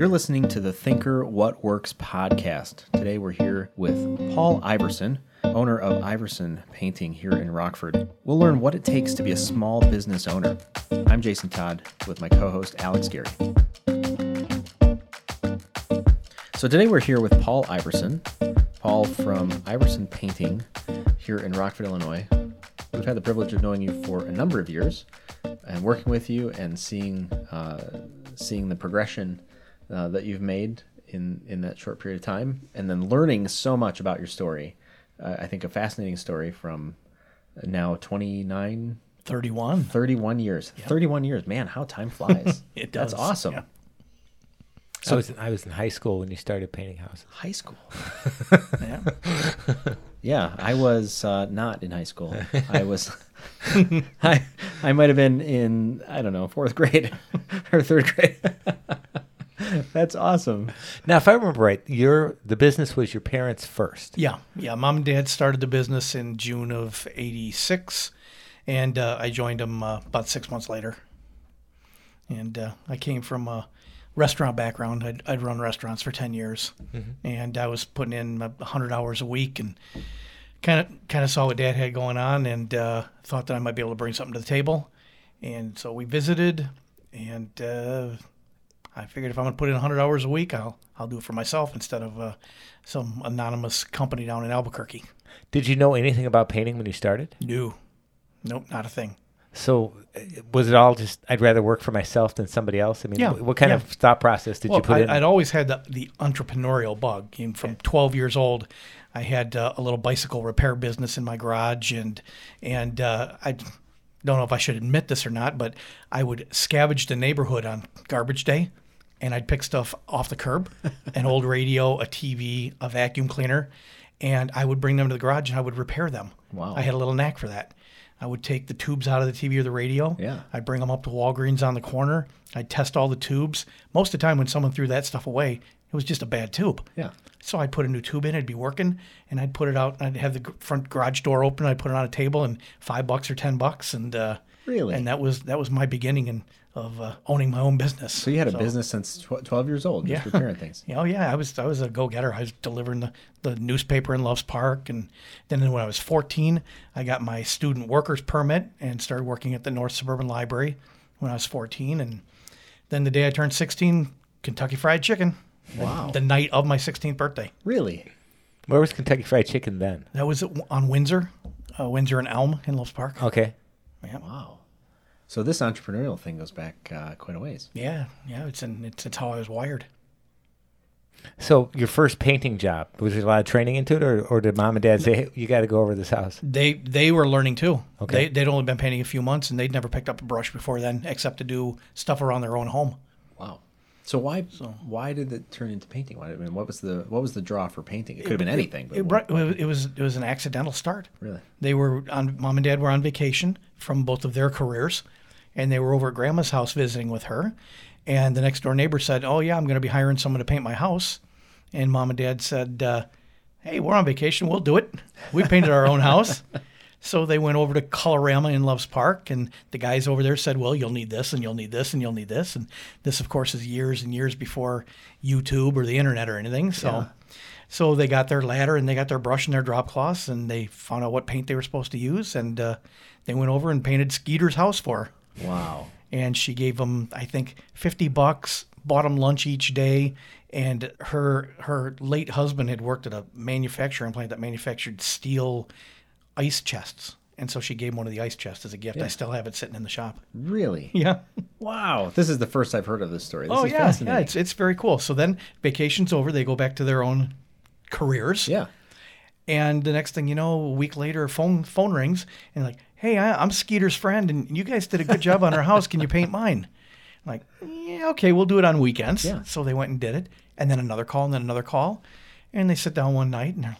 You're listening to the Thinker What Works podcast. Today we're here with Paul Iverson, owner of Iverson Painting here in Rockford. We'll learn what it takes to be a small business owner. I'm Jason Todd with my co host Alex Gary. So today we're here with Paul Iverson. Paul from Iverson Painting here in Rockford, Illinois. We've had the privilege of knowing you for a number of years and working with you and seeing uh, seeing the progression uh, that you've made in in that short period of time, and then learning so much about your story. Uh, I think a fascinating story from now 29, 31. 31 years. 31 years, man, how time flies. It does That's awesome. yeah. I was in, I was in high school when you started painting houses. High school. Yeah. Yeah, I was uh, not in high school. I was, I, I might have been in I don't know fourth grade or third grade. That's awesome. Now, if I remember right, your the business was your parents first. Yeah. Yeah. Mom and dad started the business in June of 86, and uh, I joined them uh, about six months later. And uh, I came from a restaurant background. I'd, I'd run restaurants for 10 years, and I was putting in 100 hours a week and kind of kind of saw what dad had going on and uh, thought that I might be able to bring something to the table. And so we visited, and uh, I figured if I'm going to put in 100 hours a week, I'll I'll do it for myself instead of uh, some anonymous company down in Albuquerque. Did you know anything about painting when you started? No, nope, not a thing. So, uh, was it all just I'd rather work for myself than somebody else? I mean, Yeah, what kind yeah. of thought process did Well, you put I, in? I'd always had the, the entrepreneurial bug. And from 12 years old, I had uh, a little bicycle repair business in my garage, and and uh, I don't know if I should admit this or not, but I would scavenge the neighborhood on garbage day, and I'd pick stuff off the curb, an old radio, a TV, a vacuum cleaner, and I would bring them to the garage and I would repair them. Wow. I had a little knack for that. I would take the tubes out of the TV or the radio. Yeah. I'd bring them up to Walgreens on the corner. I'd test all the tubes. Most of the time, when someone threw that stuff away, it was just a bad tube. Yeah. So I'd put a new tube in, it'd be working, and I'd put it out. I'd have the front garage door open. I'd put it on a table, and five bucks or ten bucks, and uh, Really? and that was that was my beginning in, of uh, owning my own business. So you had a business since tw- 12 years old, just Yeah. repairing things. Oh yeah, I was I was a go getter. I was delivering the, the newspaper in Loves Park, and then when I was 14, I got my student workers permit and started working at the North Suburban Library when I was 14, and then the day I turned 16, Kentucky Fried Chicken. Wow. The night of my 16th birthday. Really? Where was Kentucky Fried Chicken then? That was on Windsor, uh, Windsor and Elm in Loves Park. Okay. Yeah. Wow. So this entrepreneurial thing goes back uh, quite a ways. Yeah, yeah, it's in, it's it's how I was wired. So, your first painting job was there a lot of training into it, or, or did mom and dad say, hey, "You got to go over this house"? They they were learning too. Okay. They they'd only been painting a few months and they'd never picked up a brush before then, except to do stuff around their own home. Wow. So why why did it turn into painting? Why, I mean, what was the what was the draw for painting? It could have been anything. But It, what- it was it was an accidental start. Really? They were on mom and dad were on vacation from both of their careers, and they were over at grandma's house visiting with her. And the next door neighbor said, "Oh yeah, I'm going to be hiring someone to paint my house." And mom and dad said, uh, "Hey, we're on vacation. We'll do it. We painted our own house." So they went over to Colorama in Loves Park, and the guys over there said, "Well, you'll need this, and you'll need this, and you'll need this." And this, of course, is years and years before YouTube or the internet or anything. So, so they got their ladder and they got their brush and their drop cloths, and they found out what paint they were supposed to use, and uh, they went over and painted Skeeter's house for her. Wow. And she gave them, I think, fifty bucks. Bought them lunch each day, and her her late husband had worked at a manufacturing plant that manufactured steel ice chests, and so she gave him one of the ice chests as a gift. I still have it sitting in the shop. Really? Yeah. Wow. This is the first I've heard of this story. This oh is yeah, fascinating. yeah. It's it's very cool. So then vacation's over. They go back to their own careers. yeah. And the next thing you know, a week later, phone phone rings and like, hey, I, I'm Skeeter's friend, and you guys did a good job on our house. Can you paint mine? I'm like, yeah, okay, we'll do it on weekends. Yeah. So they went and did it, and then another call, and then another call, and they sit down one night and they're,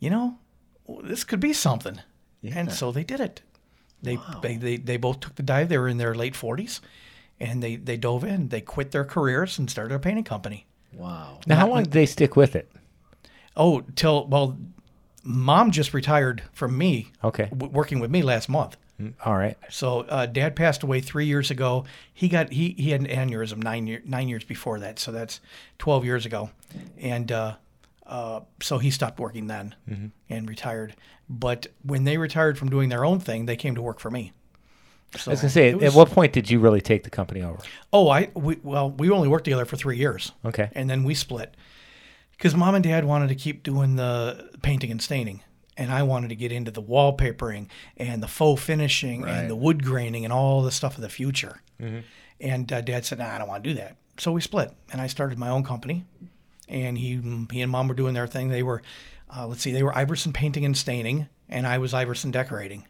you know, this could be something. Yeah. And so they did it. They, they they they both took the dive. They were in their late forties, and they they dove in. They quit their careers and started a painting company. Wow. Now, how long did they stick with it? Oh, till well, mom just retired from me. Okay. w- working with me last month. All right. So uh, dad passed away three years ago. He got he he had an aneurysm nine year, nine years before that. So that's twelve years ago, and uh, uh, so he stopped working then and retired. But when they retired from doing their own thing, they came to work for me. So I was gonna say, it at what point did you really take the company over? Oh, I we, well, we only worked together for three years. Okay. and then we split because mom and dad wanted to keep doing the painting and staining and i wanted to get into the wallpapering and the faux finishing Right. and the wood graining and all the stuff of the future. And uh, dad said nah, i don't want to do that. So we split and i started my own company and he he and mom were doing their thing. They were uh, let's see they were iverson painting and staining and i was iverson decorating.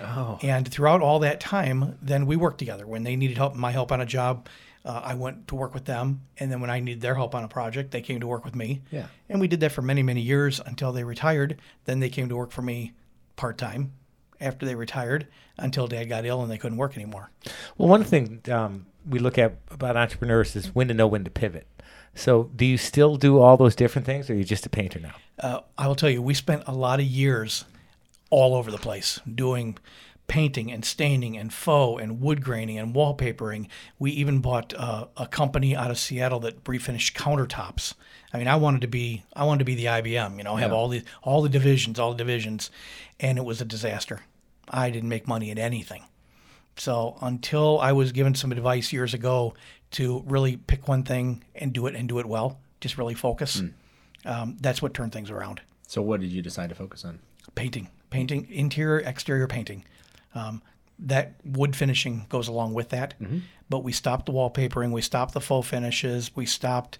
Oh, and throughout all that time, then we worked together. When they needed help, my help on a job, uh, I went to work with them. And then when I needed their help on a project, they came to work with me. Yeah. And we did that for many, many years until they retired. Then they came to work for me part time after they retired until dad got ill and they couldn't work anymore. Well, one thing um, we look at about entrepreneurs is when to know when to pivot. So, do you still do all those different things, or are you just a painter now? Uh, I will tell you, we spent a lot of years all over the place doing painting and staining and faux and wood graining and wallpapering. We even bought uh, a company out of Seattle that refinished countertops. I mean, I wanted to be I wanted to be the IBM, you know, have Yeah. all the all the divisions, all the divisions, and it was a disaster. I didn't make money in anything. So until I was given some advice years ago to really pick one thing and do it and do it well, just really focus. Um, that's what turned things around so what did you decide to focus on? painting, painting, interior, exterior painting. Um, that wood finishing goes along with that. But we stopped the wallpapering, we stopped the faux finishes, we stopped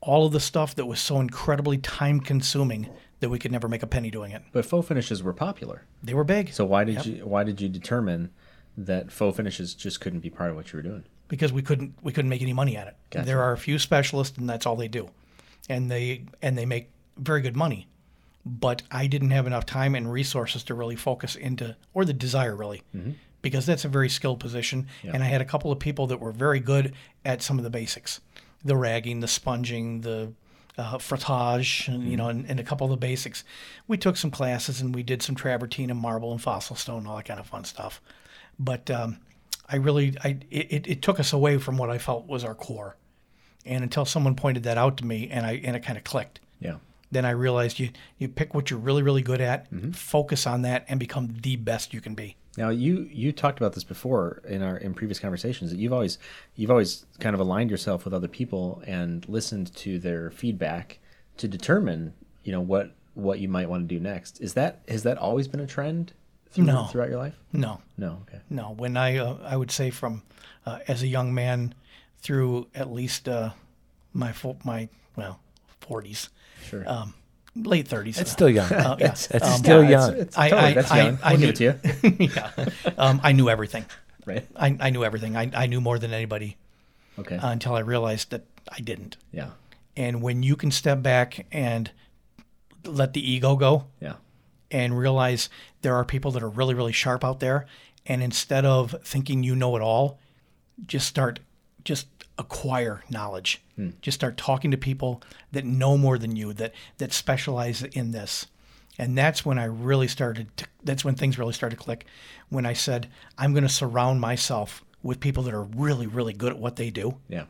all of the stuff that was so incredibly time consuming that we could never make a penny doing it. But faux finishes were popular. They were big So why did you why did you determine that faux finishes just couldn't be part of what you were doing? because we couldn't we couldn't make any money at it. Gotcha. There are a few specialists and that's all they do. And they and they make very good money. But I didn't have enough time and resources to really focus into or the desire really. Because that's a very skilled position and I had a couple of people that were very good at some of the basics. The ragging, the sponging, the uh, frottage, and, you know, and, and a couple of the basics. We took some classes and we did some travertine and marble and fossil stone, all that kind of fun stuff. But um, I really, I it, it- it took us away from what I felt was our core. And until someone pointed that out to me, and I and it kind of clicked, Yeah. Then I realized you you pick what you're really really good at, focus on that, and become the best you can be. Now you you talked about this before in our in previous conversations that you've always you've always kind of aligned yourself with other people and listened to their feedback to determine you know what what you might want to do next. Is that has that always been a trend through, No. throughout your life? No, No. Okay. no. When I uh, I would say from uh, as a young man through at least uh, my fo- my well forties, Sure. um, late thirties. That's still young. Uh, yeah. That's, that's Um, still Yeah, young. It's, it's I- totally, I- that's I- young. I I'll knew- give it to you. yeah, um, I knew everything. right. I, I knew everything. I, I knew more than anybody Okay. uh, until I realized that I didn't. yeah. And when you can step back and let the ego go Yeah. and realize there are people that are really, really sharp out there, and instead of thinking you know it all, just start, just acquire knowledge. Hmm. Just start talking to people that know more than you, that that specialize in this. And that's when I really started. To, that's when things really started to click. When I said I'm going to surround myself with people that are really, really good at what they do, Yeah.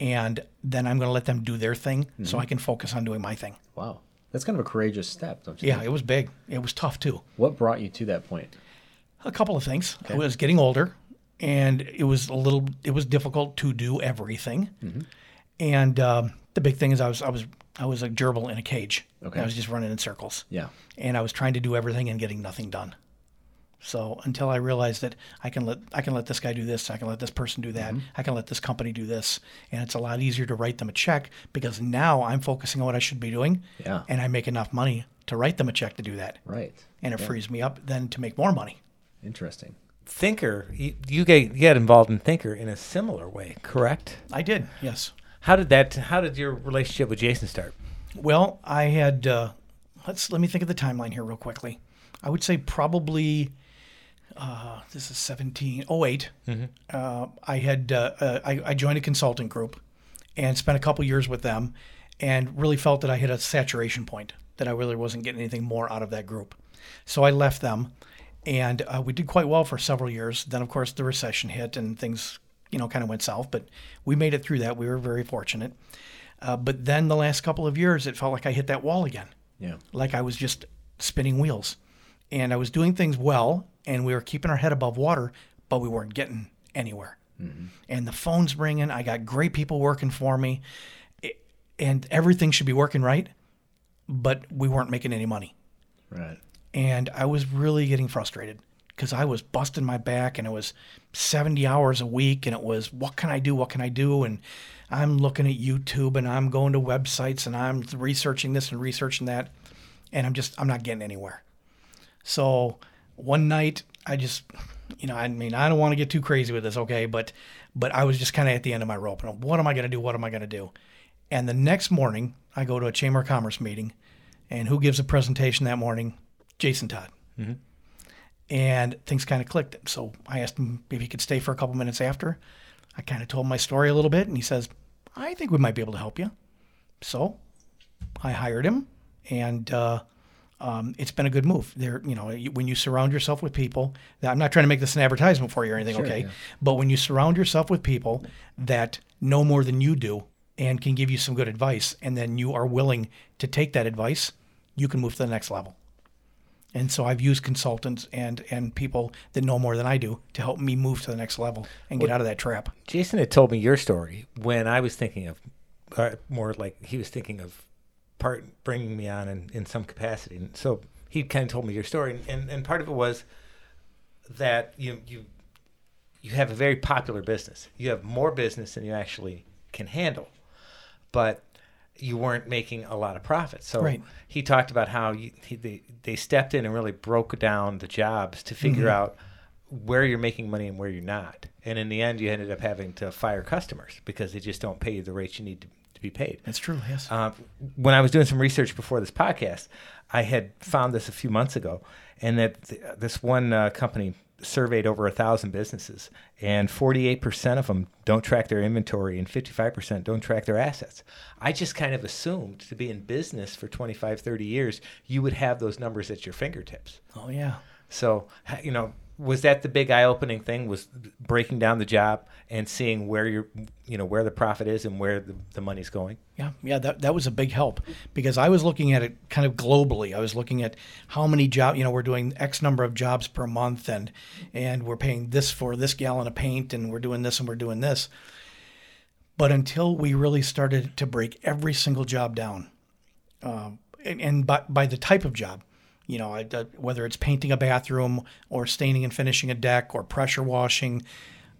and then I'm going to let them do their thing, so I mm-hmm. can focus on doing my thing. Wow. That's kind of a courageous step, don't you? Yeah, think? it was big. It was tough too. What brought you to that point? A couple of things. I was getting older, and it was a little. It was difficult to do everything. And um, the big thing is, I was I was I was a gerbil in a cage. Okay. I was just running in circles, Yeah. and I was trying to do everything and getting nothing done. So until I realized that I can let I can let this guy do this, I can let this person do that, I can let this company do this, and it's a lot easier to write them a check because now I'm focusing on what I should be doing, Yeah. and I make enough money to write them a check to do that, Right. and it frees me up then to make more money. Interesting. Thinker, you, you get you got involved in Thinker in a similar way, correct? I did, yes. How did that? How did your relationship with Jason start? Well, I had uh, let's let me think of the timeline here real quickly. I would say probably uh, this is 1708. Uh, I had uh, uh, I, I joined a consulting group and spent a couple years with them, and really felt that I hit a saturation point that I really wasn't getting anything more out of that group. So I left them, and uh, we did quite well for several years. Then, of course, the recession hit and things, you know, kind of went south. But we made it through that. We were very fortunate. Uh, but then the last couple of years, it felt like I hit that wall again. Yeah. Like I was just spinning wheels, and I was doing things well, and we were keeping our head above water, but we weren't getting anywhere. And the phone's ringing. I got great people working for me, it- and everything should be working right, but we weren't making any money Right. And I was really getting frustrated because I was busting my back and it was 70 hours a week and it was what can I do? What can I do? And I'm looking at YouTube and I'm going to websites and I'm researching this and researching that and I'm just I'm not getting anywhere. So one night I just you know I mean I don't want to get too crazy with this okay but but I was just kind of at the end of my rope. And what am I going to do? What am I going to do? And the next morning I go to a Chamber of Commerce meeting and who gives a presentation that morning Jason Todd and things kind of clicked. So I asked him if he could stay for a couple minutes after. I kind of told my story a little bit, and he says, "I think we might be able to help you." So I hired him, and uh, um, it's been a good move. There, you know, when you surround yourself with people, that I'm not trying to make this an advertisement for you or anything, Sure, okay? yeah. But when you surround yourself with people that know more than you do and can give you some good advice, and then you are willing to take that advice, you can move to the next level. And so I've used consultants and and people that know more than I do to help me move to the next level and get out of that trap. Jason had told me your story when I was thinking of, uh, more like he was thinking of part bringing me on in, in some capacity. And so he kind of told me your story, and, and part of it was that you you you have a very popular business. You have more business than you actually can handle, but you weren't making a lot of profit. So Right. he talked about how you, he, they they stepped in and really broke down the jobs to figure out where you're making money and where you're not. And in the end, you ended up having to fire customers because they just don't pay you the rates you need to, to be paid. That's true. Yes. Uh, when I was doing some research before this podcast, I had found this a few months ago, and that th- this one uh, company surveyed over a thousand businesses, and 48% of them don't track their inventory, and 55% don't track their assets. I just kind of assumed to be in business for 25, 30 years, you would have those numbers at your fingertips. oh yeah. So, you know, was that the big eye-opening thing? Was breaking down the job and seeing where you're, you know, where the profit is and where the, the money's going? Yeah, yeah, that, that was a big help because I was looking at it kind of globally. I was looking at how many job, you know, we're doing X number of jobs per month, and and we're paying this for this gallon of paint, and we're doing this and we're doing this. But until we really started to break every single job down, um, and, and by, by the type of job, you know, I, uh, whether it's painting a bathroom or staining and finishing a deck or pressure washing,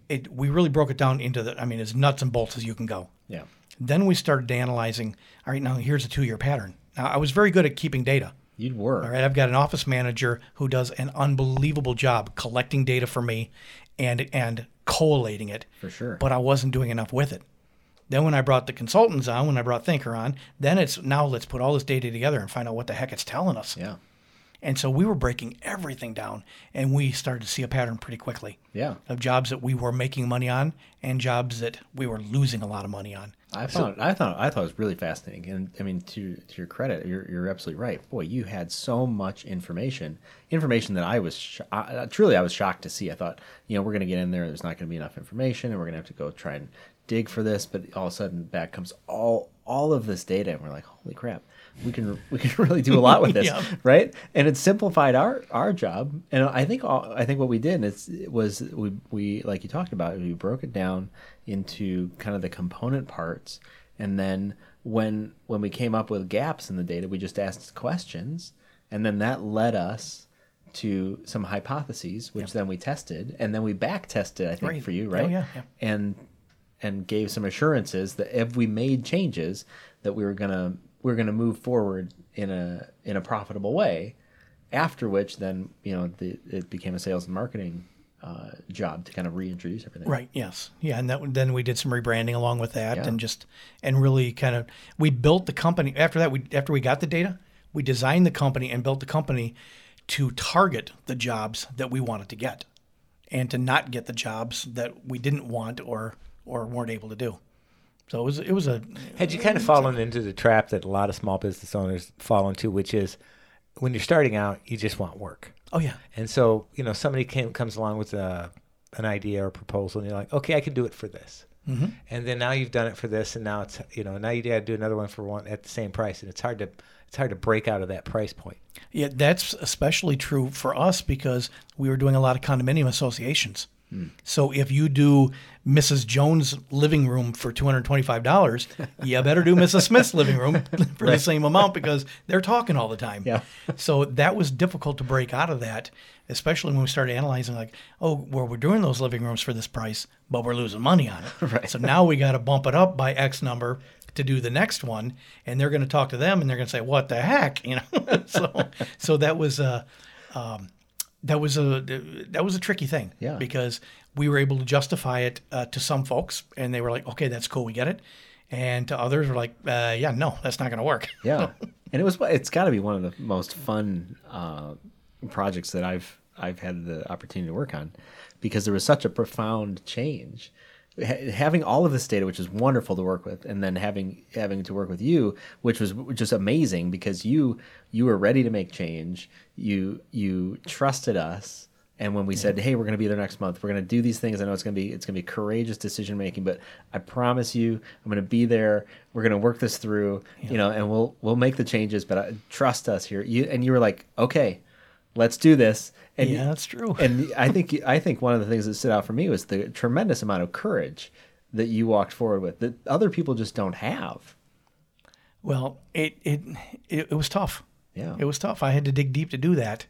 it we really broke it down into the. I mean, as nuts and bolts as you can go. Yeah. Then we started analyzing. All right, now here's a two-year pattern. Now I was very good at keeping data. You were. All right, I've got an office manager who does an unbelievable job collecting data for me, and and collating it. For sure. But I wasn't doing enough with it. Then when I brought the consultants on, when I brought Thinker on, then it's now let's put all this data together and find out what the heck it's telling us. Yeah. And so we were breaking everything down, and we started to see a pattern pretty quickly Yeah. of jobs that we were making money on and jobs that we were losing a lot of money on. I found I thought I thought it was really fascinating, and I mean to to your credit, you're you're absolutely right. Boy, you had so much information, information that I was sh- I, truly I was shocked to see. I thought you know we're gonna get in there, there's not gonna be enough information, and we're gonna have to go try and dig for this, but all of a sudden back comes all all of this data, and we're like, holy crap, we can we can really do a lot with this, Yeah. right? And it simplified our our job, and I think all, I think what we did is it was we we like you talked about, we broke it down into kind of the component parts, and then when when we came up with gaps in the data, we just asked questions, and then that led us to some hypotheses, which then we tested, and then we back tested. I think Right. for you, Oh, right? yeah, yeah. And and gave some assurances that if we made changes, that we were gonna we are gonna move forward in a in a profitable way. After which, then you know, the, it became a sales and marketing uh, job to kind of reintroduce everything. Right. Yes. Yeah. And that, then we did some rebranding along with that, Yeah. and just and really kind of we built the company. After that, we after we got the data, we designed the company and built the company to target the jobs that we wanted to get, and to not get the jobs that we didn't want or or weren't able to do. So it was it was a Had you kind of fallen into the trap that a lot of small business owners fall into, which is when you're starting out, you just want work. Oh yeah. And so, you know, somebody came, comes along with a, an idea or proposal, and you're like, okay, I can do it for this. Mm-hmm. And then now you've done it for this, and now it's, you know, now you got to do another one for one at the same price, and it's hard to, it's hard to break out of that price point. Yeah, that's especially true for us because we were doing a lot of condominium associations. So if you do Mrs. Jones' living room for two hundred twenty-five dollars, you better do Mrs. Smith's living room for the same amount because they're talking all the time. Yeah. so that was difficult to break out of that, especially when we started analyzing like, oh, well, we're doing those living rooms for this price, but we're losing money on it. Right. So now we got to bump it up by X number to do the next one, and they're going to talk to them and they're going to say, "What the heck?" You know. so so that was a um, that was a that was a tricky thing. Yeah. Because we were able to justify it uh, to some folks, and they were like, "Okay, that's cool, we get it," and to others were like, uh, "Yeah, no, that's not going to work." Yeah, and it was it's got to be one of the most fun uh, projects that I've I've had the opportunity to work on because there was such a profound change. Ha- having all of this data, which is wonderful to work with, and then having having to work with you, which was just amazing because you you were ready to make change. You you trusted us, and when we said, "Hey, we're going to be there next month. We're going to do these things. I know it's going to be it's going to be courageous decision making, but I promise you, I'm going to be there. We're going to work this through, you know, and we'll we'll make the changes. But uh, trust us here." You and you were like, "Okay, let's do this." And yeah, that's true. and I think I think one of the things that stood out for me was the tremendous amount of courage that you walked forward with that other people just don't have. Well, it, it it it was tough. Yeah. it was tough. I had to dig deep to do that,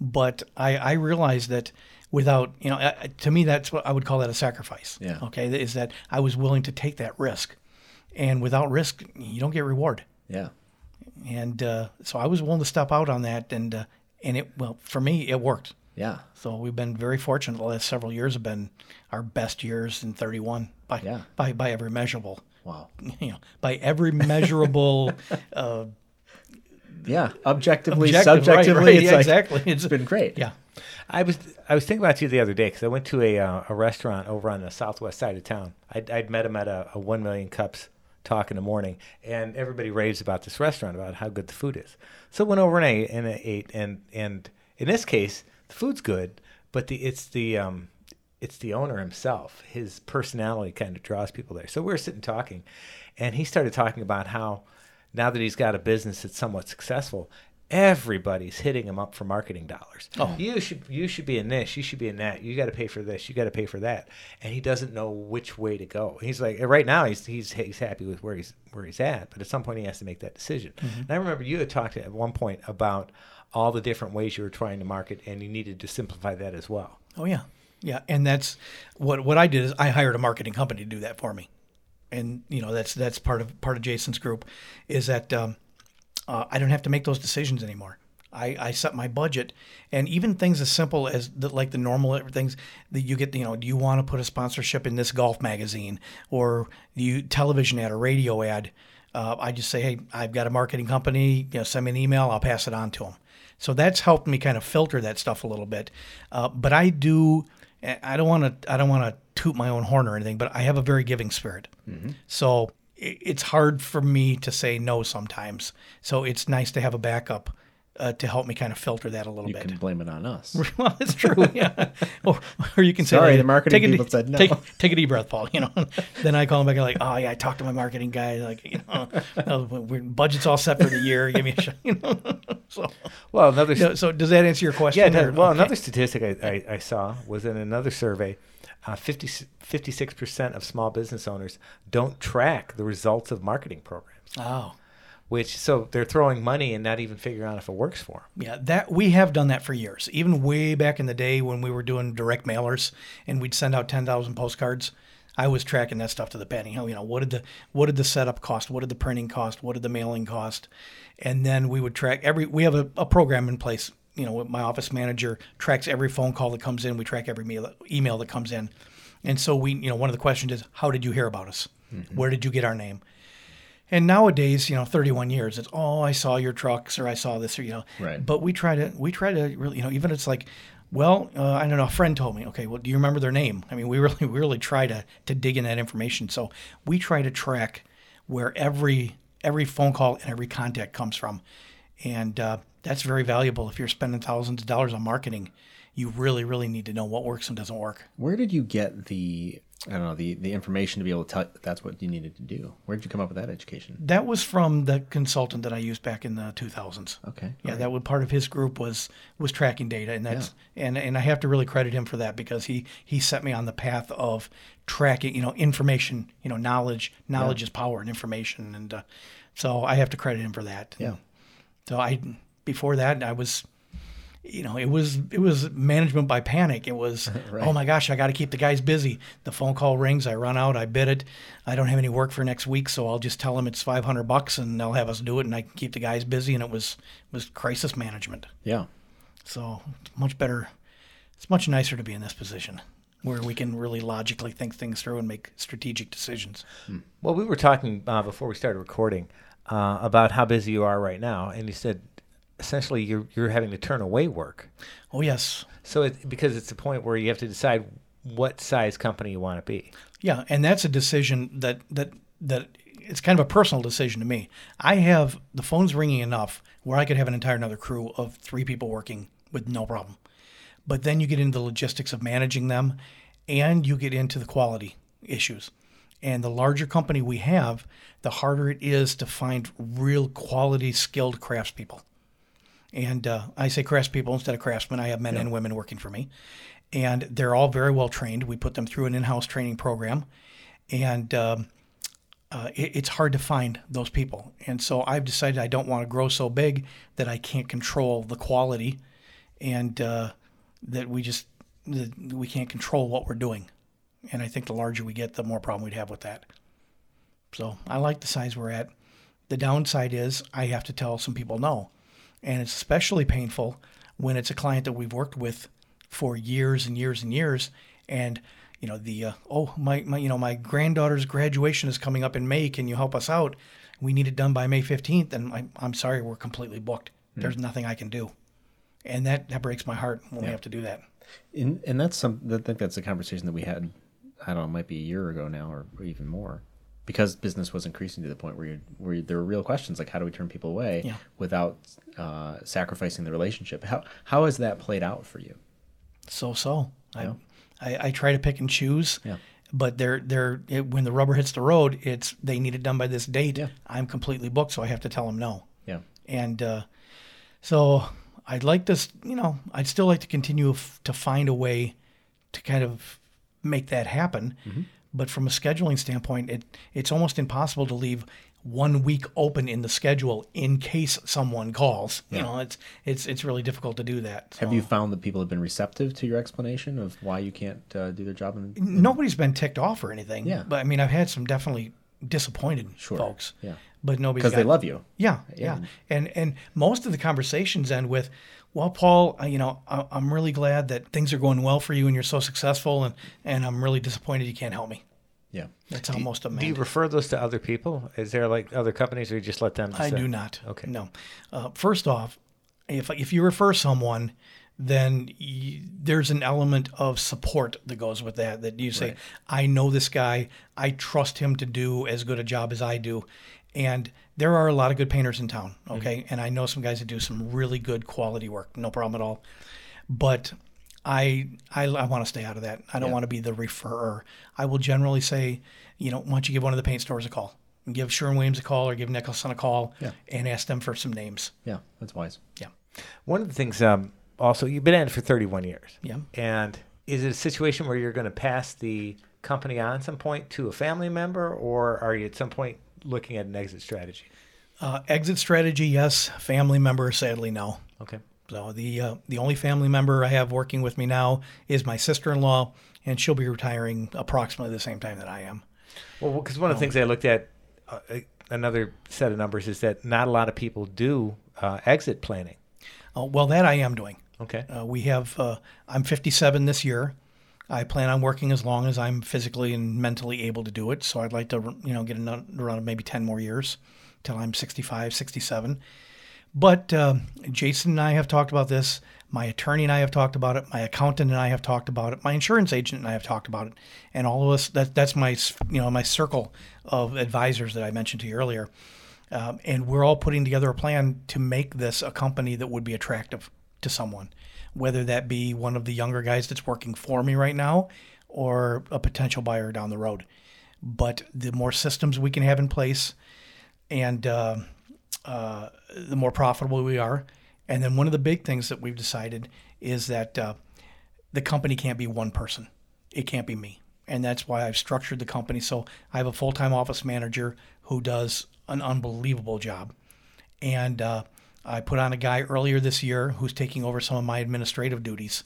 but I I realized that without you know to me that's what I would call that a sacrifice. Yeah. Okay, is that I was willing to take that risk, and without risk you don't get reward. Yeah. And uh, so I was willing to step out on that, and uh, and it well for me it worked. Yeah. So we've been very fortunate. The last several years have been our best years in 31 by Yeah. by by every measurable. Wow. You know, by every measurable uh, Yeah. Objectively, objective, subjectively, right, it's yeah, like, exactly. It's been great. Yeah. I was I was thinking about you the other day because I went to a uh, a restaurant over on the southwest side of town. I'd, I'd met him at a, a one million cups talk in the morning, and everybody raves about this restaurant about how good the food is. So I went over and I ate, and I ate, and and in this case, the food's good, but the it's the um it's the owner himself. His personality kind of draws people there. So we were sitting talking, and he started talking about how now that he's got a business that's somewhat successful, everybody's hitting him up for marketing dollars. Oh. You should you should be in this, you should be in that. You got to pay for this, you got to pay for that. And he doesn't know which way to go. He's like right now he's he's he's happy with where he's where he's at, but at some point he has to make that decision. Mm-hmm. And I remember you had talked at one point about all the different ways you were trying to market and you needed to simplify that as well. Oh yeah, yeah, and that's what what I did is I hired a marketing company to do that for me, and you know that's that's part of part of Jason's group, is that um, uh, I don't have to make those decisions anymore. I, I set my budget, and even things as simple as the, like the normal things that you get. You know, do you want to put a sponsorship in this golf magazine, or you television ad or radio ad? Uh, I just say, hey, I've got a marketing company. You know, send me an email. I'll pass it on to them. So that's helped me kind of filter that stuff a little bit. Uh, but I do. Eh, I don't want to. I don't want to toot my own horn or anything. But I have a very giving spirit. Mm-hmm. So it's hard for me to say no sometimes. So it's nice to have a backup uh, to help me kind of filter that a little You bit. You can blame it on us. Well, it's true. Yeah. or, or you can say, Sorry, the marketing take a people deep- said no. Take, take a deep breath, Paul. You know. then I call him back and like, oh yeah, I talked to my marketing guy. Like, you know, oh, we're, budget's all set for the year. Give me a shot. You know. so, Well, another you know, so does that answer your question? Yeah, or- well, okay. another statistic I, I, I saw was in another survey. Uh, 56% of small business owners don't track the results of marketing programs, Oh. Which so they're throwing money and not even figuring out if it works for them. Yeah, that we have done that for years. Even way back in the day when we were doing direct mailers and we'd send out ten thousand postcards, I was tracking that stuff to the penny. How You know, what did the what did the setup cost? What did the printing cost? What did the mailing cost? And then we would track every. We have a, a program in place. You know, my office manager tracks every phone call that comes in. We track every mail, email that comes in. And so we, you know, one of the questions is, how did you hear about us? Mm-hmm. Where did you get our name? And nowadays, you know, 31 years, it's oh, I saw your trucks or I saw this or you know. Right. But we try to we try to really you know even it's like, well, uh, I don't know. A friend told me. Okay, well, do you remember their name? I mean, we really we really try to to dig in that information. So we try to track where every every phone call and every contact comes from, and uh, that's very valuable. If you're spending thousands of dollars on marketing, you really, really need to know what works and doesn't work. Where did you get the I don't know the the information to be able to tell that that's what you needed to do? Where did you come up with that education? That was from the consultant that I used back in the 2000s. Okay. Yeah, that was part of his group was was tracking data, and that's and and I have to really credit him for that because he he set me on the path of tracking, you know, information, you know, knowledge. Knowledge is power, and information, and uh, so I have to credit him for that. Yeah. So I before that I was you know, it was it was management by panic. It was, Right. oh my gosh, I got to keep the guys busy. The phone call rings, I run out, I bid it. I don't have any work for next week, so I'll just tell them it's five hundred bucks, and they'll have us do it, and I can keep the guys busy. And it was was crisis management. Yeah. So it's much better. It's much nicer to be in this position where we can really logically think things through and make strategic decisions. Well, we were talking uh, before we started recording uh, about how busy you are right now, and you said essentially you're you're having to turn away work. Oh yes, So it, because it's a point where you have to decide what size company you want to be. Yeah, and that's a decision that that that it's kind of a personal decision to me. I have the phone's ringing enough where I could have an entire another crew of three people working with no problem. But then you get into the logistics of managing them, and you get into the quality issues. And the larger company we have, the harder it is to find real quality, skilled craftspeople. And uh, I say craftspeople instead of craftsmen. I have men and women working for me, and they're all very well trained. We put them through an in-house training program, and um, uh, it, it's hard to find those people. And so I've decided I don't want to grow so big that I can't control the quality, and uh, that we just that we can't control what we're doing. And I think the larger we get, the more problem we'd have with that. So I like the size we're at. The downside is I have to tell some people no. And it's especially painful when it's a client that we've worked with for years and years and years. And, you know, the, uh, oh, my, my, you know, my granddaughter's graduation is coming up in May. Can you help us out? We need it done by May 15th. And I, I'm sorry, we're completely booked. There's nothing I can do. And that, that breaks my heart when we have to do that. And, and that's some. I think that's a conversation that we had. I don't know, might be a year ago now, or, or even more, because business was increasing to the point where you, where there were real questions like how do we turn people away Yeah. without uh, sacrificing the relationship. How how has that played out for you? so so. Yeah. I, I I try to pick and choose. Yeah. But they're they're it, when the rubber hits the road, it's they need it done by this date. Yeah. I'm completely booked, so I have to tell them no. Yeah. And uh, so I'd like this, you know, I'd still like to continue f- to find a way to kind of make that happen. But from a scheduling standpoint, it it's almost impossible to leave one week open in the schedule in case someone calls. You know, it's it's it's really difficult to do that. Have you found that people have been receptive to your explanation of why you can't uh, do their job? In, nobody's been ticked off or anything. Yeah. But I mean, I've had some definitely disappointed Sure. folks. Yeah. But nobody's because they love you. Yeah, yeah, and and most of the conversations end with, "Well, Paul, you know, I, I'm really glad that things are going well for you and you're so successful, and and I'm really disappointed you can't help me." Yeah. That's how most of them Do you refer those to other people? Is there like other companies, or you just let them? I do not. Okay. No. Uh, first off, if if you refer someone, then y there's an element of support that goes with that. That you say, I know this guy. I trust him to do as good a job as I do. And there are a lot of good painters in town. Okay. And I know some guys that do some really good quality work. No problem at all. But I I, I want to stay out of that. I don't want to be the referrer. I will generally say, you know, why don't you give one of the paint stores a call? And give Sherwin Williams a call or give Nicholson a call Yeah. and ask them for some names. Yeah. That's wise. Yeah. One of the things, um, also, you've been at it for 31 years. Yeah. And is it a situation where you're going to pass the company on some point to a family member, or are you at some point looking at an exit strategy? Uh, exit strategy, yes. Family member, sadly, no. Okay. So the uh, the only family member I have working with me now is my sister-in-law, and she'll be retiring approximately the same time that I am. Well, because one of the things I looked at, uh, uh, another set of numbers is that not a lot of people do uh, exit planning. Uh, well, that I am doing. Okay. Uh, we have. Uh, I'm 57 this year. I plan on working as long as I'm physically and mentally able to do it. So I'd like to, you know, get another run of maybe 10 more years till I'm 65, 67. But um, Jason and I have talked about this. My attorney and I have talked about it. My accountant and I have talked about it. My insurance agent and I have talked about it. And all of us, that, that's my, you know, my circle of advisors that I mentioned to you earlier. Um, and we're all putting together a plan to make this a company that would be attractive to someone, whether that be one of the younger guys that's working for me right now or a potential buyer down the road. But the more systems we can have in place and uh, uh, the more profitable we are. And then one of the big things that we've decided is that uh, the company can't be one person, it can't be me. And that's why I've structured the company. So I have a full time office manager who does an unbelievable job. And uh, I put on a guy earlier this year who's taking over some of my administrative duties.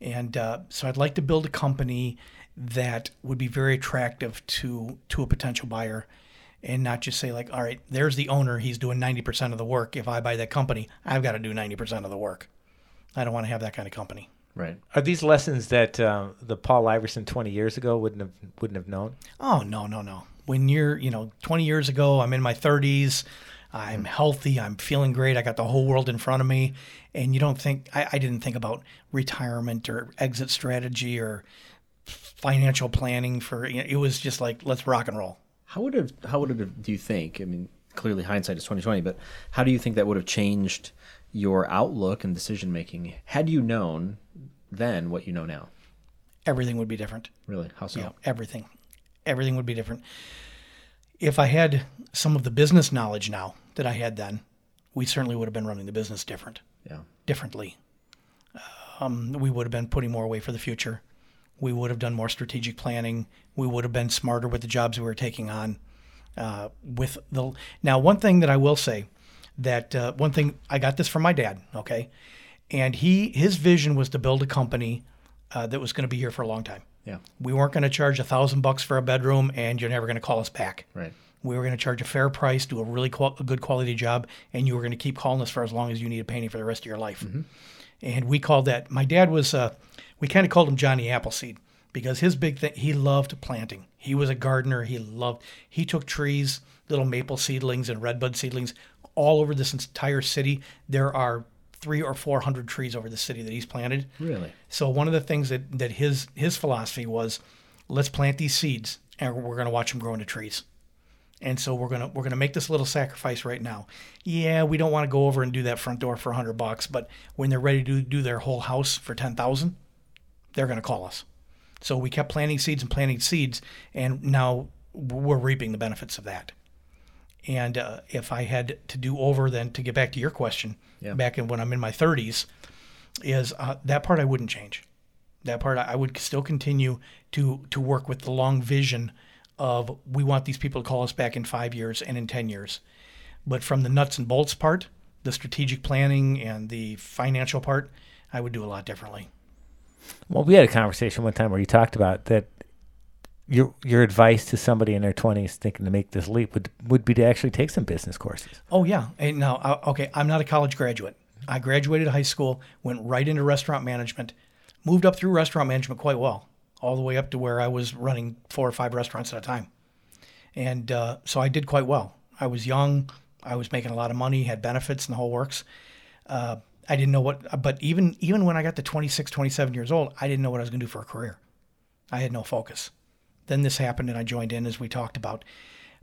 And uh, so I'd like to build a company that would be very attractive to to a potential buyer and not just say like all right there's the owner he's doing 90% of the work if i buy that company i've got to do 90% of the work i don't want to have that kind of company Right. Are these lessons that uh, the Paul Iverson 20 years ago wouldn't have wouldn't have known? oh no no no when you're you know 20 years ago i'm in my 30s i'm healthy i'm feeling great i got the whole world in front of me and you don't think i, I didn't think about retirement or exit strategy or financial planning for you know, it was just like let's rock and roll How would have how would have do you think? I mean, clearly hindsight is twenty twenty, but how do you think that would have changed your outlook and decision making had you known then what you know now? everything would be different Really? How so? Yeah, everything. Everything would be different. If I had some of the business knowledge now that I had then, we certainly would have been running the business different, Yeah. differently. Um, we would have been putting more away for the future. We would have done more strategic planning. We would have been smarter with the jobs we were taking on. Uh, with the now, one thing that I will say that uh, one thing I got this from my dad. Okay, and he his vision was to build a company uh, that was going to be here for a long time. Yeah. We weren't going to charge a thousand bucks for a bedroom, and you're never going to call us back. Right. We were going to charge a fair price, do a really qual- a good quality job, and you were going to keep calling us for as long as you needed painting for the rest of your life. And we called that. My dad was. Uh, we kind of called him Johnny Appleseed because his big thing. He loved planting. He was a gardener. He loved. He took trees, little maple seedlings and redbud seedlings, all over this entire city. There are three or four hundred trees over the city that he's planted. Really? So one of the things that, that his his philosophy was, let's plant these seeds and we're going to watch them grow into trees. And so we're gonna we're gonna make this little sacrifice right now. Yeah, we don't want to go over and do that front door for hundred bucks, but when they're ready to do their whole house for ten thousand, they're gonna call us. So we kept planting seeds and planting seeds, and now we're reaping the benefits of that. And uh, if I had to do over, then to get back to your question, Yeah. back in when I'm in my 30s, is uh, that part I wouldn't change. That part I I would still continue to to work with the long vision of we want these people to call us back in five years and in 10 years. But from the nuts and bolts part, the strategic planning and the financial part, I would do a lot differently. Well, we had a conversation one time where you talked about that. Your your advice to somebody in their 20s thinking to make this leap would would be to actually take some business courses. Oh yeah. And now, uh, okay, I'm not a college graduate. I graduated high school, went right into restaurant management, moved up through restaurant management quite well, all the way up to where I was running four or five restaurants at a time. And uh, so I did quite well. I was young. I was making a lot of money, had benefits and the whole works. Uh, I didn't know what, but even even when I got to 26, 27 years old, I didn't know what I was going to do for a career. I had no focus. Then this happened, and I joined in as we talked about.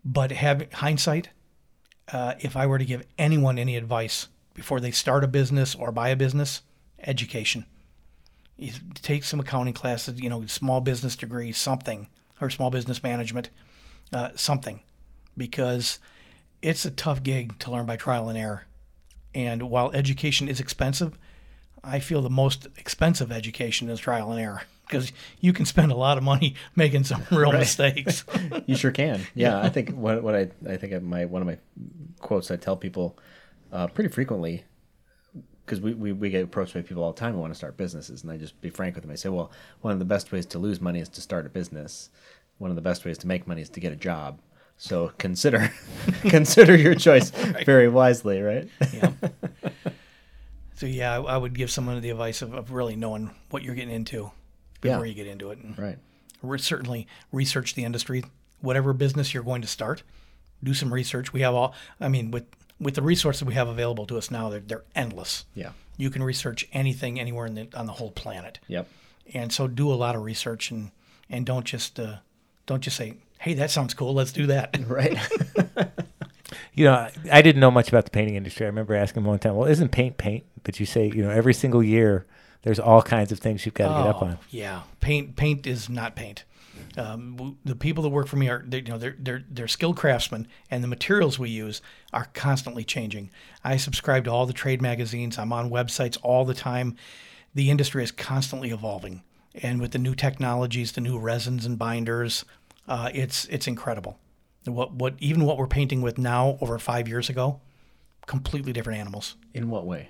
But having hindsight, uh, if I were to give anyone any advice before they start a business or buy a business, education. You take some accounting classes, you know, small business degree, something, or small business management, uh, something, because it's a tough gig to learn by trial and error. And while education is expensive, I feel the most expensive education is trial and error because you can spend a lot of money making some real mistakes. You sure can. Yeah, I think what what I I think my one of my quotes I tell people uh, pretty frequently because we, we, we get approached by people all the time who want to start businesses, and I just be frank with them. I say, well, one of the best ways to lose money is to start a business. One of the best ways to make money is to get a job. So consider consider your choice very wisely, right? yeah. So yeah, I, I would give someone the advice of, of really knowing what you're getting into before Yeah. you get into it. And right. re- certainly research the industry, whatever business you're going to start. Do some research. We have all. I mean, with with the resources we have available to us now, they're they're endless. Yeah. You can research anything anywhere in the, on the whole planet, Yep. and so do a lot of research and and don't just uh, don't just say, "Hey, that sounds cool. Let's do that." Right. you know, I, I didn't know much about the painting industry. I remember asking him one time, "Well, isn't paint paint?" But you say, you know, every single year there's all kinds of things you've got to get up Oh, on. Yeah, paint paint is not paint. Um, the people that work for me are they, you know they're they're they're skilled craftsmen, and the materials we use are constantly changing. I subscribe to all the trade magazines. I'm on websites all the time. The industry is constantly evolving, and with the new technologies, the new resins and binders, uh, it's it's incredible. What what even what we're painting with now over five years ago, completely different animals. In what way?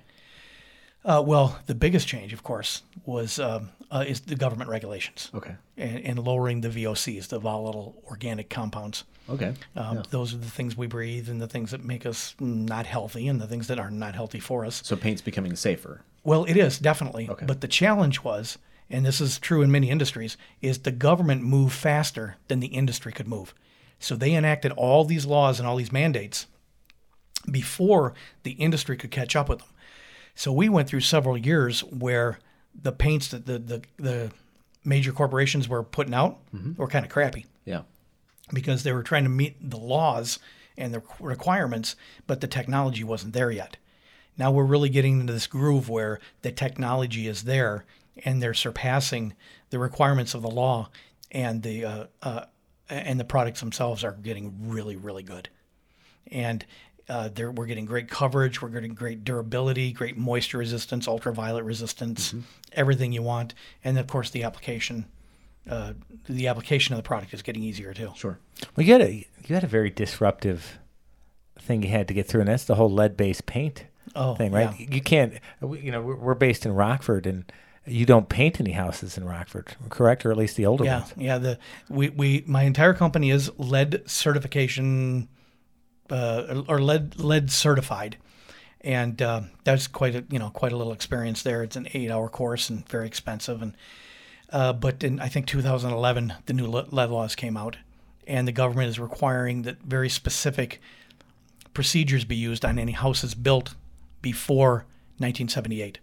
Uh, well, the biggest change, of course, was um, uh, is the government regulations Okay. and, and lowering the VOCs, the volatile organic compounds. Okay. Um, Yeah. Those are the things we breathe and the things that make us not healthy and the things that are not healthy for us. So paint's becoming safer. Well, it is definitely. Okay. But the challenge was, and this is true in many industries, is the government moved faster than the industry could move. So they enacted all these laws and all these mandates before the industry could catch up with them. So we went through several years where the paints that the the, the major corporations were putting out were kind of crappy Yeah. because they were trying to meet the laws and the requirements, but the technology wasn't there yet. Now we're really getting into this groove where the technology is there and they're surpassing the requirements of the law, and the uh, uh, and the products themselves are getting really really good, and. Uh, we're getting great coverage. We're getting great durability, great moisture resistance, ultraviolet resistance, everything you want, and of course the application, uh, the application of the product is getting easier too. Sure. Well, you had a you had a very disruptive thing you had to get through, and that's the whole lead-based paint Oh, thing, right? yeah. You can't, you know, we're, based in Rockford, and you don't paint any houses in Rockford, correct? Or at least the older Yeah, ones. yeah. The we, we my entire company is lead certification, uh, or lead lead certified, and uh, that's quite a you know quite a little experience there. It's an eight hour course and very expensive. And uh, but in I think 2011 the new lead laws came out, and the government is requiring that very specific procedures be used on any houses built before 1978.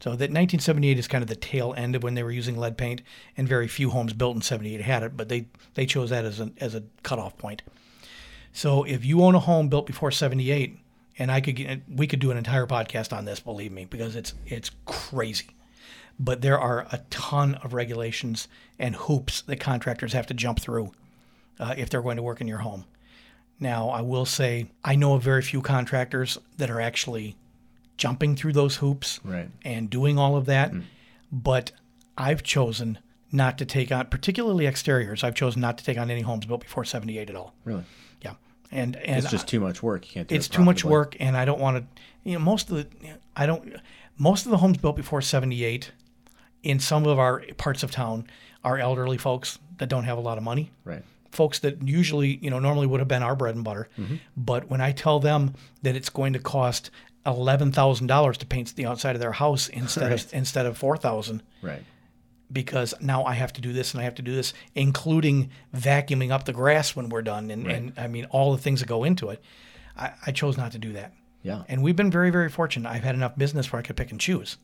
So that 1978 is kind of the tail end of when they were using lead paint, and very few homes built in 78 had it, but they they chose that as a as a cutoff point. So if you own a home built before 78, and I could get, we could do an entire podcast on this, believe me, because it's it's crazy. But there are a ton of regulations and hoops that contractors have to jump through uh, if they're going to work in your home. Now, I will say I know of very few contractors that are actually jumping through those hoops Right. and doing all of that. But I've chosen not to take on, particularly exteriors. I've chosen not to take on any homes built before '78 at all. Really. And and It's just too much work. You can't do it. it's it too much work, and I don't want to. You know, most of the I don't. Most of the homes built before '78, in some of our parts of town, are elderly folks that don't have a lot of money Right. folks that usually, you know, normally would have been our bread and butter. Mm-hmm. But when I tell them that it's going to cost eleven thousand dollars to paint the outside of their house instead Right. of instead of four thousand, Right. Because now I have to do this and I have to do this, including vacuuming up the grass when we're done, and, and I mean all the things that go into it. I, I chose not to do that, Yeah. and we've been very, very fortunate. I've had enough business where I could pick and choose.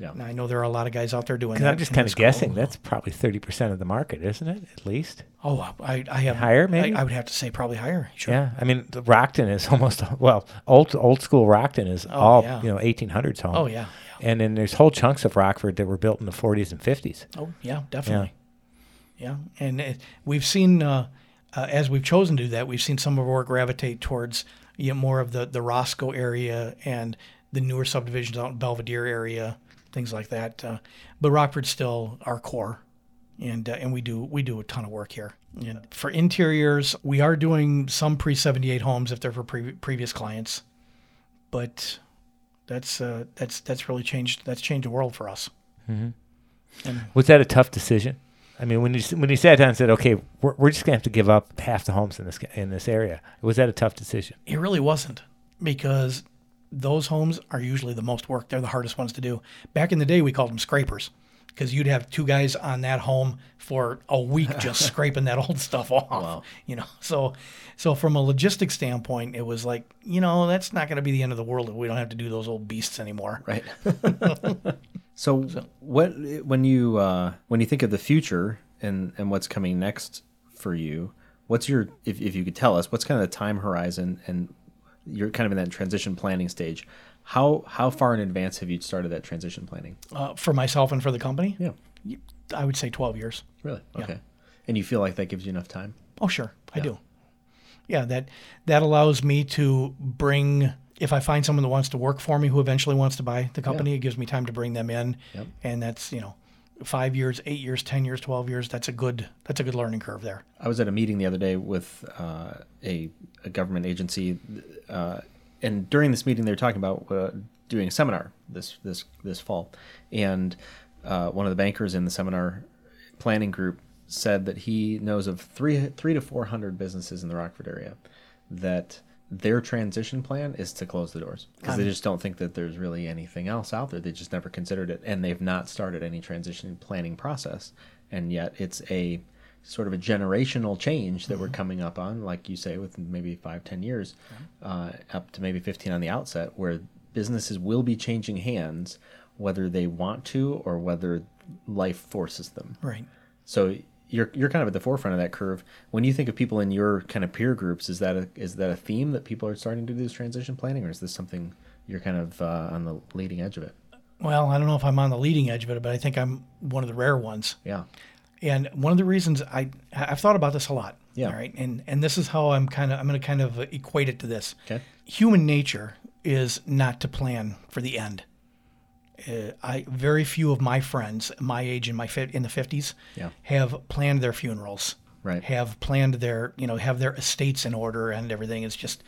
Yeah. And I know there are a lot of guys out there doing that. I'm just kind of guessing that's probably 30% of the market, isn't it? At least. Oh, I, I have Higher, maybe? I, I would have to say probably higher. Sure. Yeah. I mean, the Rockton is almost, well, old old school Rockton is oh, all, Oh, yeah. you know, 1800s home. Oh yeah. And then there's whole chunks of Rockford that were built in the 40s and 50s. Oh yeah, definitely. Yeah, and it, we've seen uh, uh, as we've chosen to do that, we've seen some of our gravitate towards you know, more of the the Roscoe area and the newer subdivisions out in Belvidere area, things like that. Uh, but Rockford's still our core, and uh, and we do we do a ton of work here. And for interiors, we are doing some pre seventy eight homes if they're for pre- previous clients, but that's uh, that's that's really changed that's changed the world for us. Was that a tough decision? I mean, when you when you sat down and said, "Okay, we're, we're just gonna have to give up half the homes in this in this area," was that a tough decision? It really wasn't because those homes are usually the most work. They're the hardest ones to do. Back in the day, we called them scrapers because you'd have two guys on that home for a week just scraping that old stuff off. Wow. You know, so so from a logistics standpoint, it was like you know that's not going to be the end of the world if we don't have to do those old beasts anymore. Right. so, what when you uh, when you think of the future and and what's coming next for you, what's your if if you could tell us what's kind of the time horizon and you're kind of in that transition planning stage. How how far in advance have you started that transition planning? Uh, for myself and for the company, Yeah, I would say 12 years. really. Okay, and you feel like that gives you enough time? Oh, sure, I do. Yeah, that that allows me to bring. If I find someone that wants to work for me, who eventually wants to buy the company, it gives me time to bring them in, Yep. and that's you know, five years, eight years, ten years, twelve years. That's a good that's a good learning curve there. I was at a meeting the other day with uh, a, a government agency, uh, and during this meeting, they were talking about uh, doing a seminar this this this fall, and uh, one of the bankers in the seminar planning group said that he knows of three three to four hundred businesses in the Rockford area that their transition plan is to close the doors because they just don't think that there's really anything else out there. They just never considered it, and they've not started any transition planning process. And yet, it's a sort of a generational change that we're coming up on, like you say, with maybe five, ten years, uh, up to maybe fifteen on the outset, where businesses will be changing hands, whether they want to or whether life forces them. Right. So you're you're kind of at the forefront of that curve. When you think of people in your kind of peer groups, is that a, is that a theme that people are starting to do this transition planning, or is this something you're kind of uh, on the leading edge of it? Well, I don't know if I'm on the leading edge of it, but I think I'm one of the rare ones. Yeah, And one of the reasons I I've thought about this a lot. Yeah. All right. And and this is how I'm kind of I'm going to kind of equate it to this. Okay. Human nature is not to plan for the end. Uh, I very few of my friends my age in my fi- in the 50s Yeah. have planned their funerals. Right. Have planned their you know have their estates in order and everything. It's just,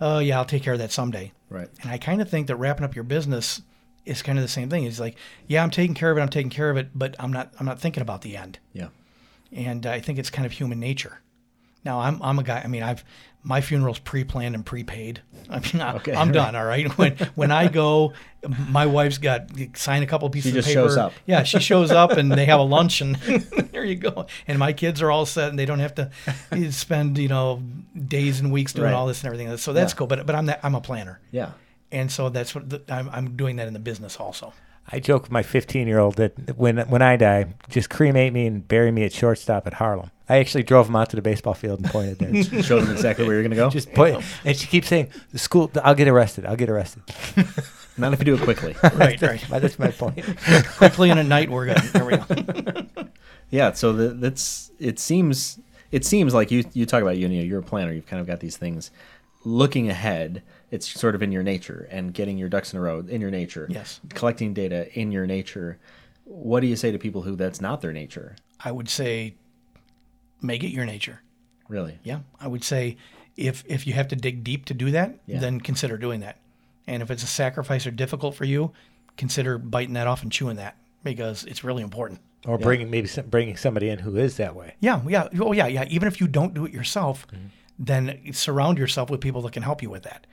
oh yeah, I'll take care of that someday. right. And I kind of think that wrapping up your business is kind of the same thing. It's like, yeah, I'm taking care of it. I'm taking care of it, but I'm not. I'm not thinking about the end. Yeah, And I think it's kind of human nature. Now I'm I'm a guy. I mean, I've my funeral's pre-planned and prepaid. I mean, I, Okay, right. done. All right. When when I go, my wife's got sign a couple pieces just of paper. shows up. Yeah, she shows up and they have a lunch and there you go. And my kids are all set and they don't have to spend you know days and weeks doing Right. all this and everything. So that's Yeah. cool. But but I'm that, I'm a planner. yeah. And so that's what the, I'm, I'm doing that in the business also. I joke with my 15 year old that when when I die, just cremate me and bury me at shortstop at Harlem. I actually drove him out to the baseball field and pointed there. Showed him exactly where you're going to go. just point, and she keeps saying, "The school, I'll get arrested. I'll get arrested." Not if you do it quickly. Right, right. That's my point. Quickly and at night, we're good. There we go. yeah. So the, that's it. Seems it seems like you you talk about you know you're a planner. You've kind of got these things looking ahead. It's sort of in your nature and getting your ducks in a row in your nature. Yes. Collecting data in your nature. What do you say to people who that's not their nature? I would say make it your nature. Really? Yeah. I would say if if you have to dig deep to do that, Yeah. then consider doing that. And if it's a sacrifice or difficult for you, consider biting that off and chewing that because it's really important. Or bringing maybe some, bringing somebody in who is that way. Yeah, yeah. Oh, yeah, yeah. Even if you don't do it yourself, mm-hmm. then surround yourself with people that can help you with that.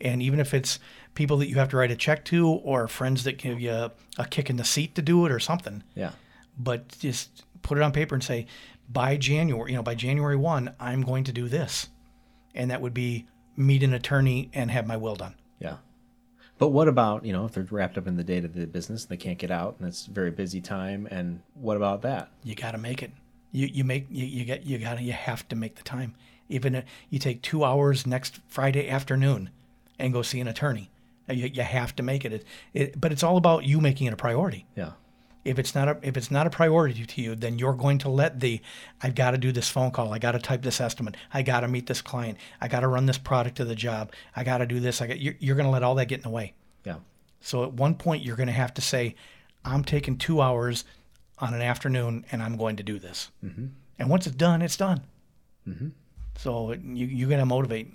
And even if it's people that you have to write a check to or friends that give you a, a kick in the seat to do it or something, Yeah. but just put it on paper and say, by January, you know, by January 1, I'm going to do this. And that would be meet an attorney and have my will done. Yeah. But what about, you know, if they're wrapped up in the day to day business and they can't get out and it's a very busy time and what about that? You got to make it. You, you make you, you get you got to you have to make the time. Even if you take two hours next Friday afternoon and go see an attorney, you, you have to make it. It, it. But it's all about you making it a priority. Yeah. If it's not a if it's not a priority to you, then you're going to let the I've got to do this phone call, I got to type this estimate, I got to meet this client, I got to run this product to the job, I got to do this. I got you're, you're going to let all that get in the way. Yeah. So at one point, you're going to have to say, I'm taking two hours on an afternoon and I'm going to do this. Mm-hmm. And once it's done, it's done. Mm-hmm. So you, you're going to motivate.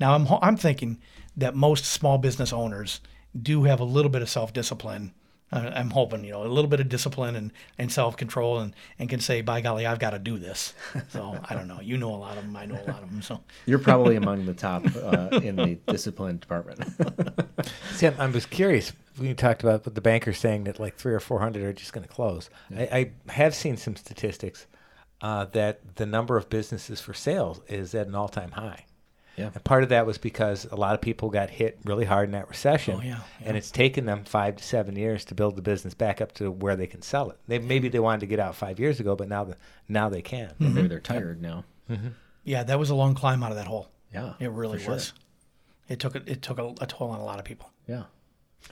Now, I'm, I'm thinking that most small business owners do have a little bit of self discipline. Uh, I'm hoping, you know, a little bit of discipline and, and self control and, and can say, by golly, I've got to do this. So I don't know. You know a lot of them. I know a lot of them. So You're probably among the top uh, in the discipline department. See, I'm, I was curious when you talked about the banker saying that like three or four hundred are just going to close. I, I have seen some statistics uh, that the number of businesses for sale is at an all-time high. Yeah. And part of that was because a lot of people got hit really hard in that recession. Oh, yeah, And it's taken them five to seven years to build the business back up to where they can sell it. They, maybe they wanted to get out five years ago, but now the, now they can. Maybe they're tired now. yeah, that was a long climb out of that hole. Yeah. It really for sure. was. It took a, it took a, a toll on a lot of people. Yeah.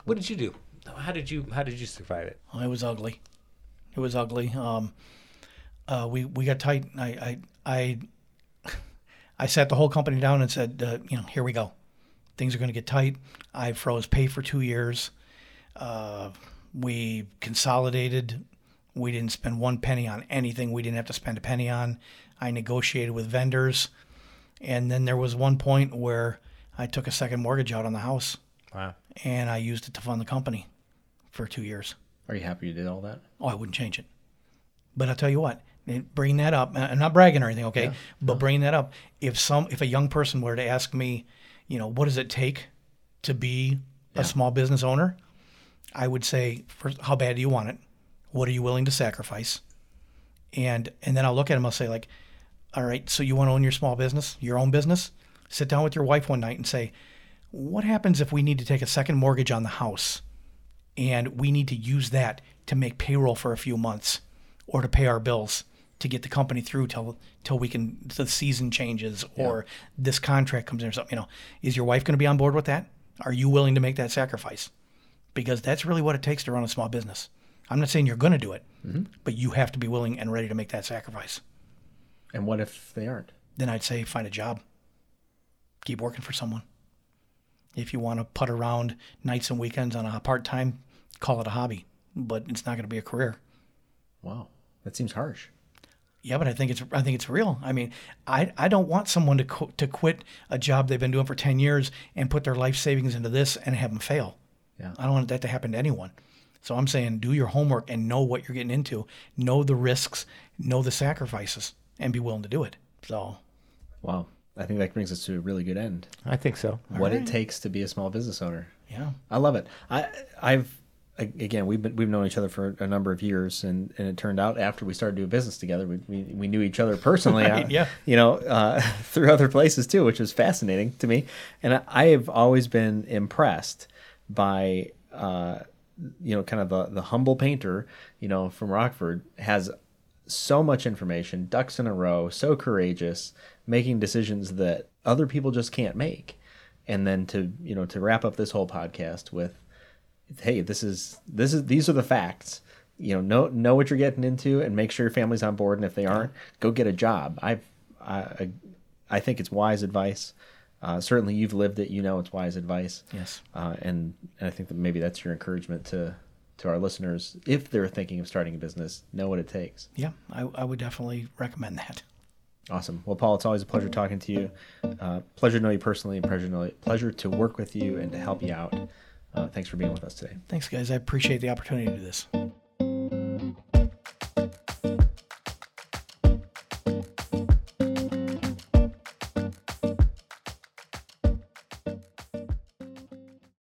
What did you do? How did you how did you survive it? Oh, it was ugly. It was ugly. Um, uh, we we got tight. I I I, I sat the whole company down and said, uh, you know, here we go. Things are going to get tight. I froze pay for two years. Uh, we consolidated. We didn't spend one penny on anything. We didn't have to spend a penny on. I negotiated with vendors, and then there was one point where I took a second mortgage out on the house, Wow. and I used it to fund the company for two years. Are you happy you did all that? Oh, I wouldn't change it. But I'll tell you what, bring that up. I'm not bragging or anything, okay? But uh-huh. bring that up, if some, if a young person were to ask me, you know, what does it take to be a small business owner? I would say, first, how bad do you want it? What are you willing to sacrifice? And and then I'll look at him. I'll say like, all right, so you want to own your small business, your own business? Sit down with your wife one night and say, what happens if we need to take a second mortgage on the house? and we need to use that to make payroll for a few months or to pay our bills to get the company through till till we can the season changes or this contract comes in or something you know. Is your wife going to be on board with that? Are you willing to make that sacrifice? Because that's really what it takes to run a small business. I'm not saying you're going to do it mm-hmm. but you have to be willing and ready to make that sacrifice. And what if they aren't? then i'd say find a job. Keep working for someone. If you want to put around nights and weekends on a part-time call it a hobby but it's not going to be a career. Wow. That seems harsh. Yeah, but I think it's I think it's real. I mean, I I don't want someone to qu- to quit a job they've been doing for ten years and put their life savings into this and have them fail. Yeah. I don't want that to happen to anyone. So I'm saying do your homework and know what you're getting into, know the risks, know the sacrifices, and be willing to do it. So Wow. I think that brings us to a really good end. I think so. what it takes to be a small business owner. yeah, I love it. I I've a- again we've been we've known each other for a number of years, and, and it turned out after we started doing business together, we we, we knew each other personally. Right, uh, yeah. You know, uh, through other places too, which was fascinating to me, and I, I have always been impressed by. Uh, you know, kind of the, the humble painter, you know, from Rockford has so much information, ducks in a row, so courageous, making decisions that other people just can't make. And then to, you know, to wrap up this whole podcast with, hey, this is this is these are the facts. You know, know know what you're getting into and make sure your family's on board. And if they aren't, go get a job. I've I I, I think it's wise advice. Uh, certainly, you've lived it. You know, it's wise advice. Yes. Uh, and, and I think that maybe that's your encouragement to to our listeners if they're thinking of starting a business. Know what it takes. yeah, I, I would definitely recommend that. Awesome. Well, Paul, it's always a pleasure talking to you. Uh, pleasure to know you personally, and pleasure to know, pleasure to work with you and to help you out. Uh, thanks for being with us today. Thanks, guys. I appreciate the opportunity to do this.